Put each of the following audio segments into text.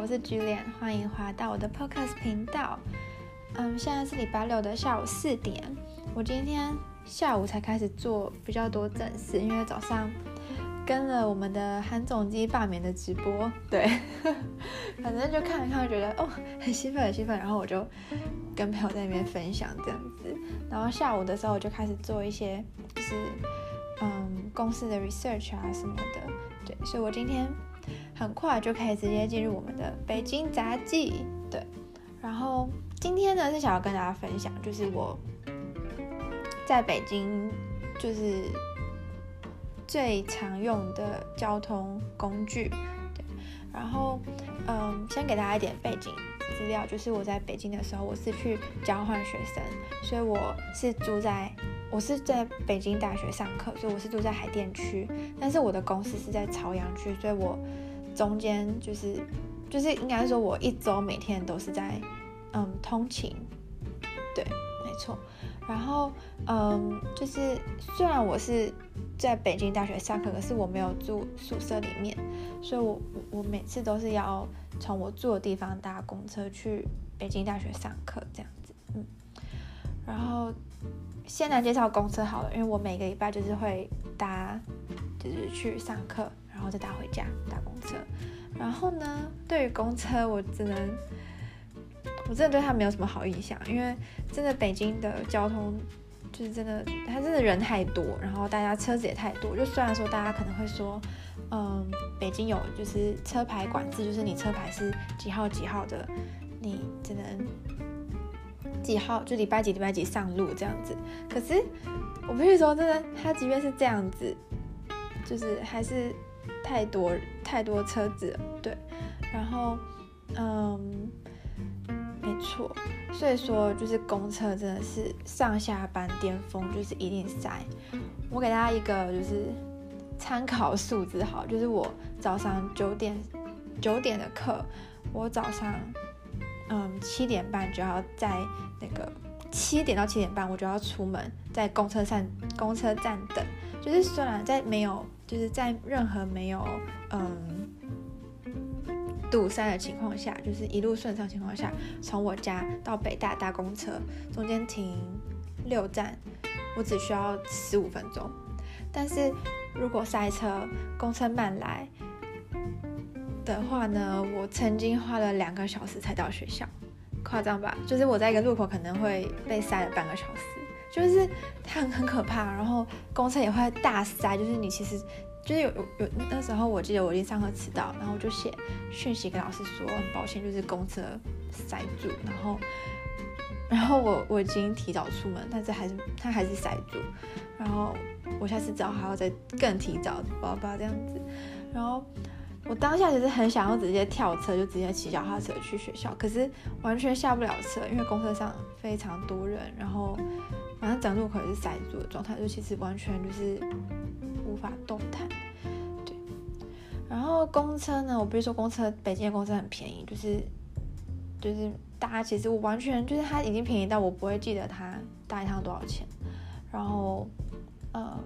我是 Julian，欢迎回到我的 Podcast 频道。嗯，现在是礼拜六的下午四点。我今天下午才开始做比较多正事，因为早上跟了我们的韩总机罢免的直播，对，反正就看了看，觉得哦很兴奋，很兴奋，然后我就跟朋友在那边分享这样子。然后下午的时候我就开始做一些，就是嗯公司的 research 啊什么的，对，所以我今天。很快就可以直接进入我们的北京杂记，对。然后今天呢是想要跟大家分享，就是我在北京就是最常用的交通工具，对。然后嗯，先给大家一点背景资料，就是我在北京的时候，我是去交换学生，所以我是住在我是在北京大学上课，所以我是住在海淀区，但是我的公司是在朝阳区，所以我。中间就是就是应该说，我一周每天都是在嗯通勤，对，没错。然后嗯，就是虽然我是在北京大学上课，可是我没有住宿舍里面，所以我我每次都是要从我住的地方搭公车去北京大学上课这样子，嗯。然后先来介绍公车好了，因为我每个礼拜就是会搭，就是去上课。然后再搭回家，搭公车。然后呢，对于公车，我只能，我真的对他没有什么好印象，因为真的北京的交通就是真的，它真的人太多，然后大家车子也太多。就虽然说大家可能会说，嗯，北京有就是车牌管制，就是你车牌是几号几号的，你只能几号就礼拜几礼拜几上路这样子。可是我必须说，真的，它即便是这样子，就是还是。太多太多车子，对，然后，嗯，没错，所以说就是公车真的是上下班巅峰，就是一定塞。我给大家一个就是参考数字，好，就是我早上九点九点的课，我早上嗯七点半就要在那个七点到七点半我就要出门，在公车站公车站等，就是虽然在没有。就是在任何没有嗯堵塞的情况下，就是一路顺畅情况下，从我家到北大搭公车，中间停六站，我只需要十五分钟。但是如果塞车，公车慢来的话呢，我曾经花了两个小时才到学校，夸张吧？就是我在一个路口可能会被塞了半个小时。就是它很很可怕，然后公车也会大塞，就是你其实就是有有有那时候我记得我已经上课迟到，然后我就写讯息跟老师说很抱歉，就是公车塞住，然后然后我我已经提早出门，但是还是它还是塞住，然后我下次只要还要再更提早，包包这样子，然后。我当下其实很想要直接跳车，就直接骑脚踏车去学校，可是完全下不了车，因为公车上非常多人，然后反正整路口也是塞住的状态，就其实完全就是无法动弹。对，然后公车呢，我比如说公车，北京的公车很便宜，就是就是大家其实我完全就是它已经便宜到我不会记得它搭一趟多少钱，然后嗯。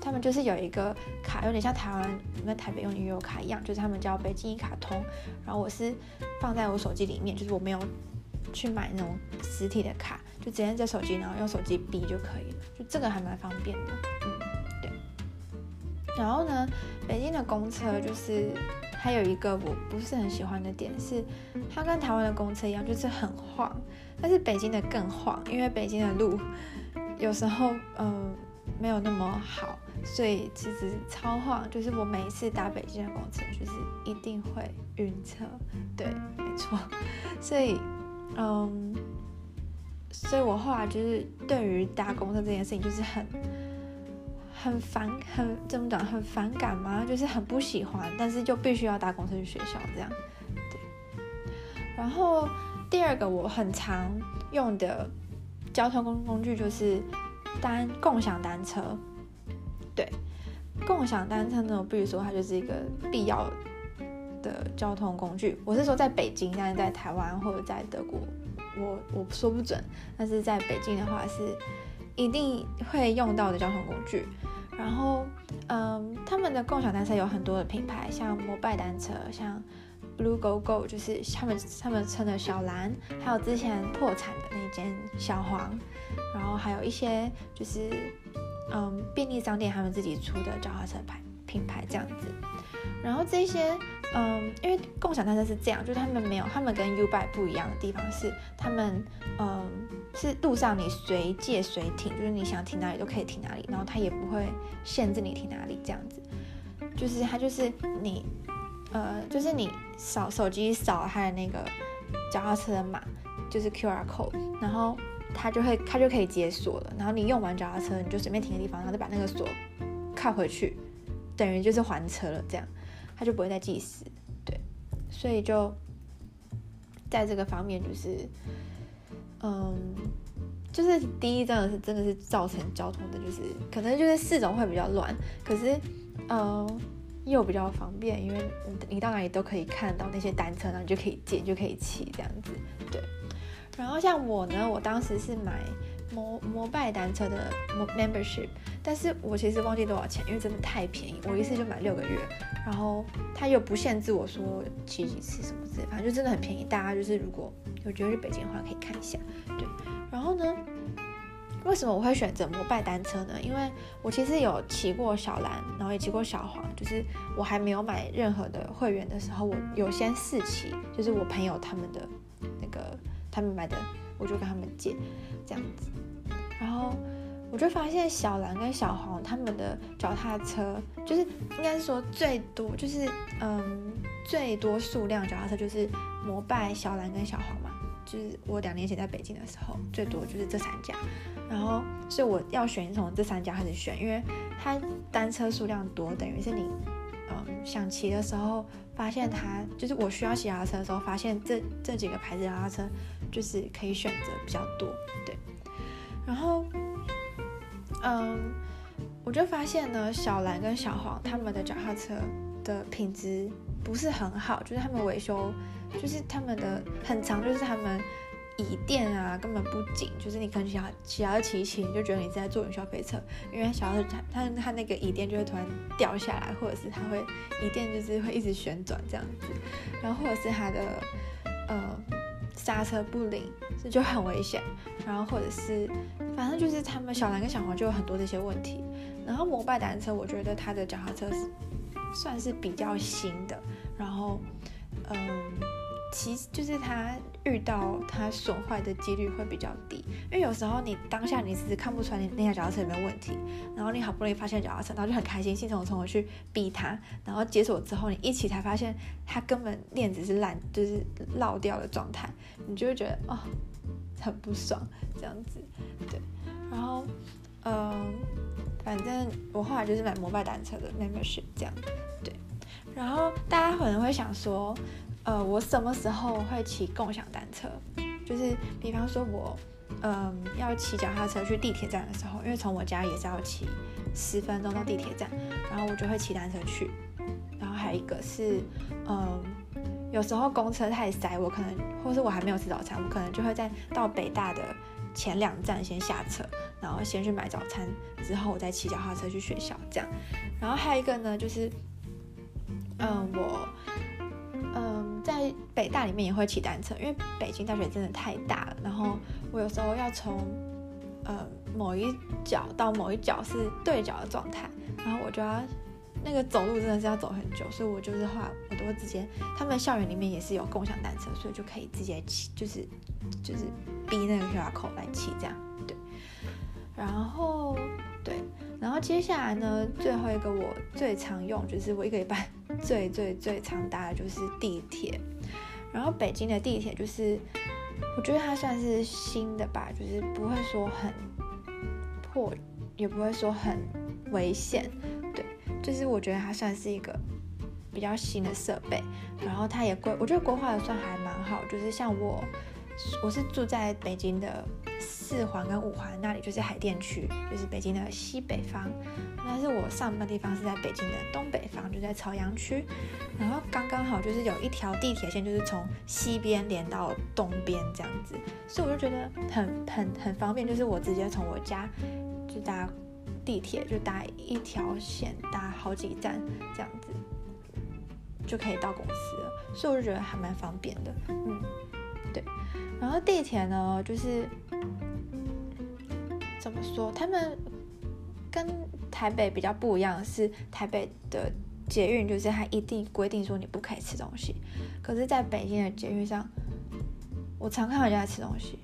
他们就是有一个卡，有点像台湾那台北用的悠游卡一样，就是他们叫北京一卡通。然后我是放在我手机里面，就是我没有去买那种实体的卡，就直接在手机，然后用手机哔就可以了。就这个还蛮方便的，嗯，对。然后呢，北京的公车就是还有一个我不是很喜欢的点是，它跟台湾的公车一样，就是很晃，但是北京的更晃，因为北京的路有时候嗯、没有那么好。所以其实超晃，就是我每一次搭北京的公车，就是一定会晕车。对，没错。所以，嗯，所以我后来就是对于搭公车这件事情，就是很很反，很这么讲，很反感嘛，就是很不喜欢，但是就必须要搭公车去学校这样。对。然后第二个我很常用的交通工工具就是单共享单车。对，共享单车呢，我必须说它就是一个必要的交通工具。我是说在北京，但是在台湾或者在德国，我我说不准。但是在北京的话，是一定会用到的交通工具。然后，嗯，他们的共享单车有很多的品牌，像摩拜单车，像 Blue Go Go，就是他们他们称的小蓝，还有之前破产的那间小黄，然后还有一些就是嗯便利商店他们自己出的脚踏车牌品牌这样子。然后这些嗯，因为共享单车是这样，就是他们没有，他们跟 U b i 不一样的地方是，他们嗯是路上你随借随停，就是你想停哪里都可以停哪里，然后他也不会限制你停哪里这样子。就是他就是你，呃，就是你扫手机扫他的那个脚踏车的码，就是 QR code，然后他就会他就可以解锁了。然后你用完脚踏车，你就随便停个地方，然后再把那个锁靠回去，等于就是还车了，这样他就不会再计时。对，所以就在这个方面，就是，嗯，就是第一，真的是真的是造成交通的，就是可能就是四种会比较乱，可是。嗯，又比较方便，因为你到哪里都可以看到那些单车，然后你就可以借，就可以骑这样子。对。然后像我呢，我当时是买摩摩拜单车的 membership，但是我其实忘记多少钱，因为真的太便宜，我一次就买六个月。然后他又不限制我说骑几次什么之类，反正就真的很便宜。大家就是如果有觉得去北京的话，可以看一下。对。然后呢？为什么我会选择摩拜单车呢？因为我其实有骑过小蓝，然后也骑过小黄，就是我还没有买任何的会员的时候，我有先试骑，就是我朋友他们的那个他们买的，我就跟他们借这样子，然后我就发现小蓝跟小黄他们的脚踏车，就是应该是说最多就是嗯最多数量脚踏车就是摩拜、小蓝跟小黄嘛。就是我两年前在北京的时候，最多就是这三家，然后所以我要选从这三家开始选，因为它单车数量多，等于是你嗯想骑的时候，发现它就是我需要骑脚踏车的时候，发现这这几个牌子脚踏车就是可以选择比较多，对，然后嗯我就发现呢，小蓝跟小黄他们的脚踏车的品质不是很好，就是他们维修。就是他们的很长，就是他们椅垫啊根本不紧，就是你可能骑骑要骑骑，你就觉得你在坐云霄飞车，因为小的他他他那个椅垫就会突然掉下来，或者是他会椅垫就是会一直旋转这样子，然后或者是他的呃刹车不灵，这就很危险，然后或者是反正就是他们小蓝跟小黄就有很多这些问题，然后摩拜单车我觉得它的脚踏车是算是比较新的，然后嗯。其实就是它遇到它损坏的几率会比较低，因为有时候你当下你只是看不出来你那台脚踏车有没有问题，然后你好不容易发现脚踏车，然后就很开心，兴冲冲的去逼它，然后解锁之后你一起才发现它根本链子是烂，就是落掉的状态，你就会觉得哦很不爽这样子，对，然后嗯，反正我后来就是买摩拜单车的 membership 这样，对，然后大家可能会想说。呃，我什么时候会骑共享单车？就是比方说我，嗯、要骑脚踏车去地铁站的时候，因为从我家也是要骑十分钟到地铁站，然后我就会骑单车去。然后还有一个是，嗯、有时候公车太塞，我可能，或是我还没有吃早餐，我可能就会在到北大的前两站先下车，然后先去买早餐，之后我再骑脚踏车去学校这样。然后还有一个呢，就是，嗯、我。在北大里面也会骑单车，因为北京大学真的太大了。然后我有时候要从呃某一角到某一角是对角的状态，然后我就要那个走路真的是要走很久，所以我就是话我都会直接，他们校园里面也是有共享单车，所以就可以直接骑，就是就是逼那个 QR code 来骑这样，对。然后对，然后接下来呢，最后一个我最常用就是我一个礼拜。最最最常搭的就是地铁，然后北京的地铁就是，我觉得它算是新的吧，就是不会说很破，也不会说很危险，对，就是我觉得它算是一个比较新的设备，然后它也规，我觉得规划的算还蛮好，就是像我，我是住在北京的。四环跟五环那里就是海淀区，就是北京的西北方。但是我上班的地方是在北京的东北方，就在朝阳区。然后刚刚好就是有一条地铁线，就是从西边连到东边这样子，所以我就觉得很很很方便，就是我直接从我家就搭地铁，就搭一条线，搭好几站这样子。就可以到公司了，所以我就觉得还蛮方便的。嗯，然后地铁呢，就是怎么说，他们跟台北比较不一样，是台北的捷运就是它一定规定说你不可以吃东西，可是在北京的捷运上，我常看到人家吃东西。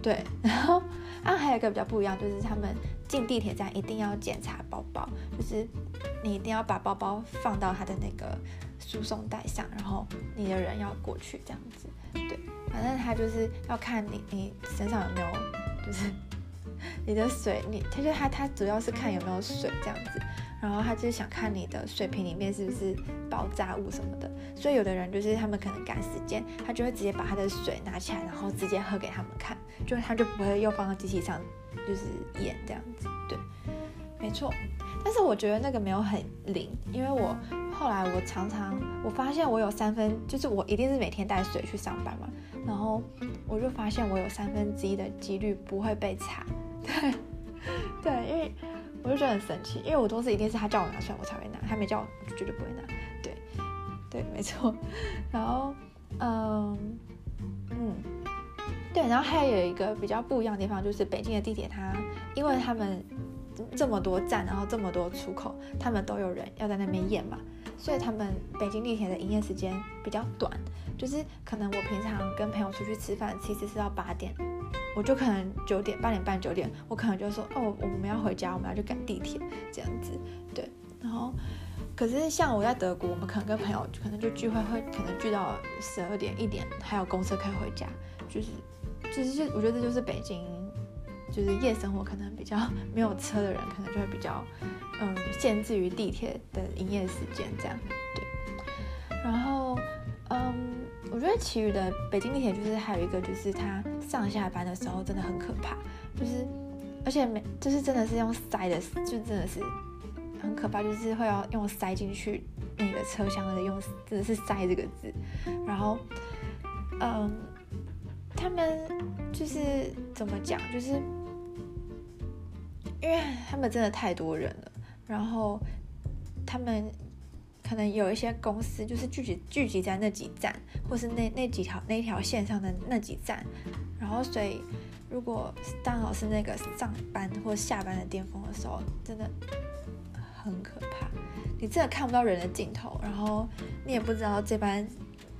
对，然后啊，还有一个比较不一样，就是他们进地铁站一定要检查包包，就是你一定要把包包放到他的那个输送带上，然后你的人要过去这样子。对，反正他就是要看你你身上有没有，就是 你的水，你他就他他主要是看有没有水这样子。然后他就是想看你的水瓶里面是不是爆炸物什么的，所以有的人就是他们可能赶时间，他就会直接把他的水拿起来，然后直接喝给他们看，就是他就不会又放到机器上，就是演这样子。对，没错。但是我觉得那个没有很灵，因为我后来我常常我发现我有三分，就是我一定是每天带水去上班嘛，然后我就发现我有三分之一的几率不会被查。对，对，因为。我就觉得很神奇，因为我都是一定是他叫我拿出来我才会拿，他没叫我就绝对不会拿。对，对，没错。然后，嗯，嗯，对，然后还有一个比较不一样的地方，就是北京的地铁，它因为他们这么多站，然后这么多出口，他们都有人要在那边验嘛，所以他们北京地铁的营业时间比较短，就是可能我平常跟朋友出去吃饭，其实是要八点。我就可能九点八点半九点，我可能就说哦，我们要回家，我们要去赶地铁这样子，对。然后，可是像我在德国，我们可能跟朋友可能就聚会会可能聚到十二点一点，还有公车可以回家，就是就是就我觉得这就是北京，就是夜生活可能比较 没有车的人，可能就会比较嗯限制于地铁的营业时间这样，对。然后嗯。我觉得其余的北京地铁就是还有一个，就是它上下班的时候真的很可怕，就是而且每就是真的是用塞的，就真的是很可怕，就是会要用塞进去那个车厢的，用真的是塞这个字。然后，嗯，他们就是怎么讲，就是因为他们真的太多人了，然后他们。可能有一些公司就是聚集聚集在那几站，或是那那几条那条线上的那几站，然后所以如果刚好是那个上班或下班的巅峰的时候，真的很可怕。你真的看不到人的尽头，然后你也不知道这班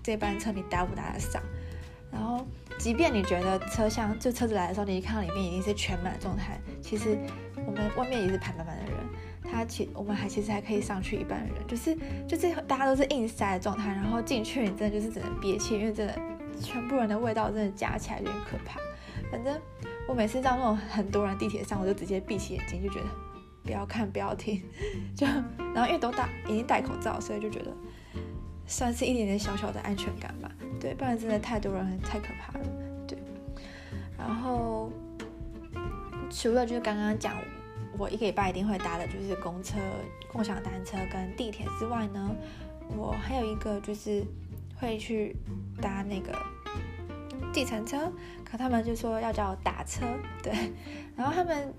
这班车你搭不搭得上。然后即便你觉得车厢就车子来的时候，你一看到里面已经是全满状态，其实外面也是排满满的人。他其我们还其实还可以上去一半人，就是就是大家都是硬塞的状态，然后进去你真的就是只能憋气，因为真的全部人的味道真的加起来有点可怕。反正我每次到那种很多人地铁上，我就直接闭起眼睛，就觉得不要看不要听，就然后因为都戴已经戴口罩，所以就觉得算是一点点小小的安全感吧。对，不然真的太多人太可怕了。对，然后除了就是刚刚讲。我一个礼拜一定会搭的就是公车、共享单车跟地铁之外呢，我还有一个就是会去搭那个计程车，可他们就说要叫打车，对，然后他们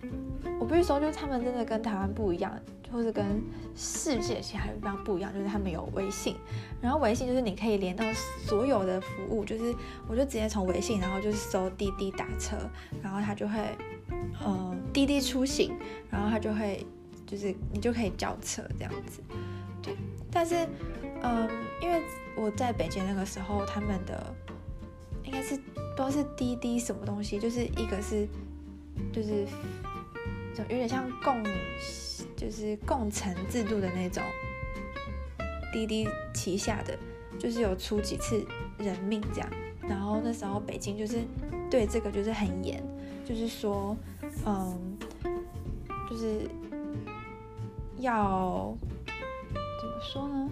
我不是说就是他们真的跟台湾不一样，或是跟世界其他地方不一样，就是他们有微信，然后微信就是你可以连到所有的服务，就是我就直接从微信，然后就是搜滴滴打车，然后他就会。呃，滴滴出行，然后他就会，就是你就可以叫车这样子，对。但是，嗯、因为我在北京那个时候，他们的应该是不知道是滴滴什么东西，就是一个是，就是，有点像共，就是共乘制度的那种，滴滴旗下的，就是有出几次人命这样。然后那时候北京就是对这个就是很严。就是说，嗯，就是要怎么说呢？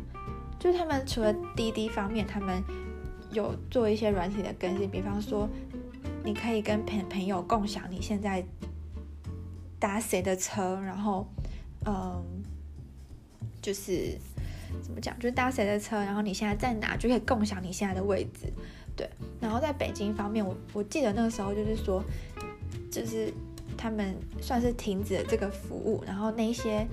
就是他们除了滴滴方面，他们有做一些软体的更新，比方说，你可以跟朋朋友共享你现在搭谁的车，然后，嗯，就是怎么讲？就是搭谁的车，然后你现在在哪，就可以共享你现在的位置。对，然后在北京方面，我我记得那个时候就是说。就是他们算是停止了这个服务，然后那些，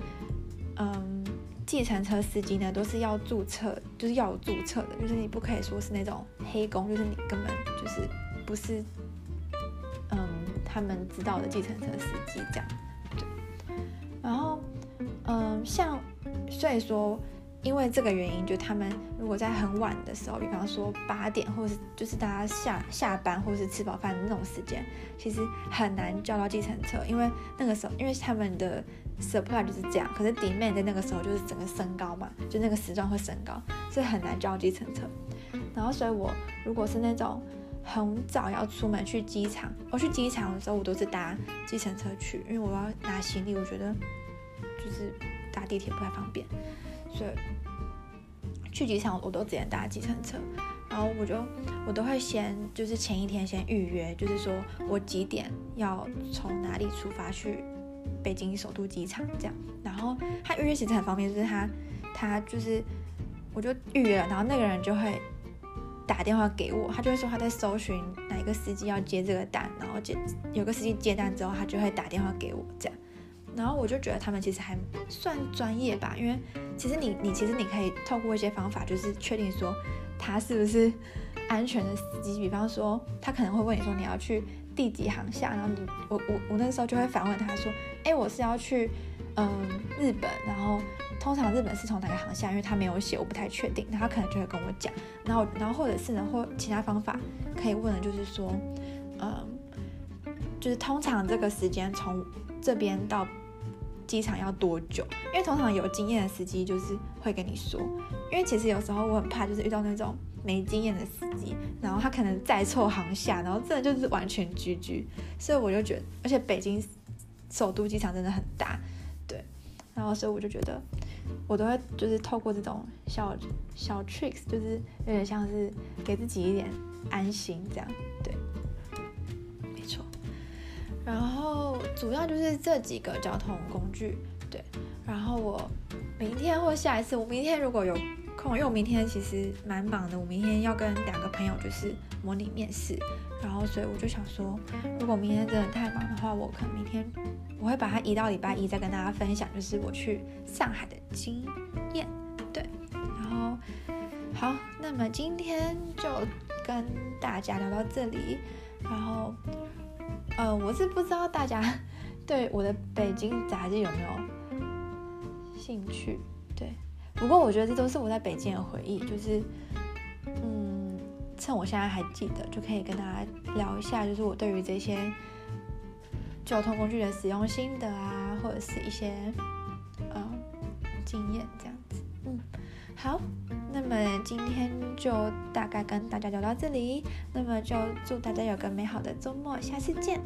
嗯，计程车司机呢，都是要注册，就是要有注册的，就是你不可以说是那种黑工，就是你根本就是不是，嗯，他们知道的计程车司机这样。对。然后，嗯，像，所以说，因为这个原因，就他们如果在很晚的时候，比方说八点，或是就是大家下下班或是吃饱饭的那种时间，其实很难叫到计程车，因为那个时候，因为他们的。supply 就是这样，可是 demand 在那个时候就是整个升高嘛，就那个时段会升高，所以很难叫计程车。然后，所以我如果是那种很早要出门去机场，我去机场的时候，我都是搭计程车去，因为我要拿行李，我觉得就是搭地铁不太方便，所以去机场我都直接搭计程车。然后我就我都会先就是前一天先预约，就是说我几点要从哪里出发去。北京首都机场这样，然后他预约其实很方便，就是他他就是我就预约了，然后那个人就会打电话给我，他就会说他在搜寻哪一个司机要接这个单，然后接有个司机接单之后，他就会打电话给我这样，然后我就觉得他们其实还算专业吧，因为其实你你其实你可以透过一些方法，就是确定说他是不是安全的司机，比方说他可能会问你说你要去。第几航厦？然后你我我我那时候就会反问他说：“哎，我是要去嗯日本，然后通常日本是从哪个航厦？因为他没有写，我不太确定。他可能就会跟我讲。然后然后或者是呢，或其他方法可以问的，就是说，嗯，就是通常这个时间从这边到机场要多久？因为通常有经验的司机就是会跟你说。因为其实有时候我很怕，就是遇到那种。”没经验的司机，然后他可能载错航下，然后真的就是完全 GG，所以我就觉得，而且北京首都机场真的很大，对，然后所以我就觉得，我都会就是透过这种小小 tricks，就是有点像是给自己一点安心这样，对，然后主要就是这几个交通工具，对，然后我明天或下一次，我明天如果有空。因为我明天其实蛮忙的，我明天要跟两个朋友就是模拟面试，然后所以我就想说，如果明天真的太忙的话，我可能明天我会把它移到礼拜一再跟大家分享，就是我去上海的经验。对，然后好，那么今天就跟大家聊到这里，然后呃，我是不知道大家 对我的北京杂志有没有兴趣，对。不过我觉得这都是我在北京的回忆，就是，嗯，趁我现在还记得，就可以跟大家聊一下，就是我对于这些交通工具的使用心得啊，或者是一些呃经验这样子。嗯，好，那么今天就大概跟大家聊到这里，那么就祝大家有个美好的周末，下次见。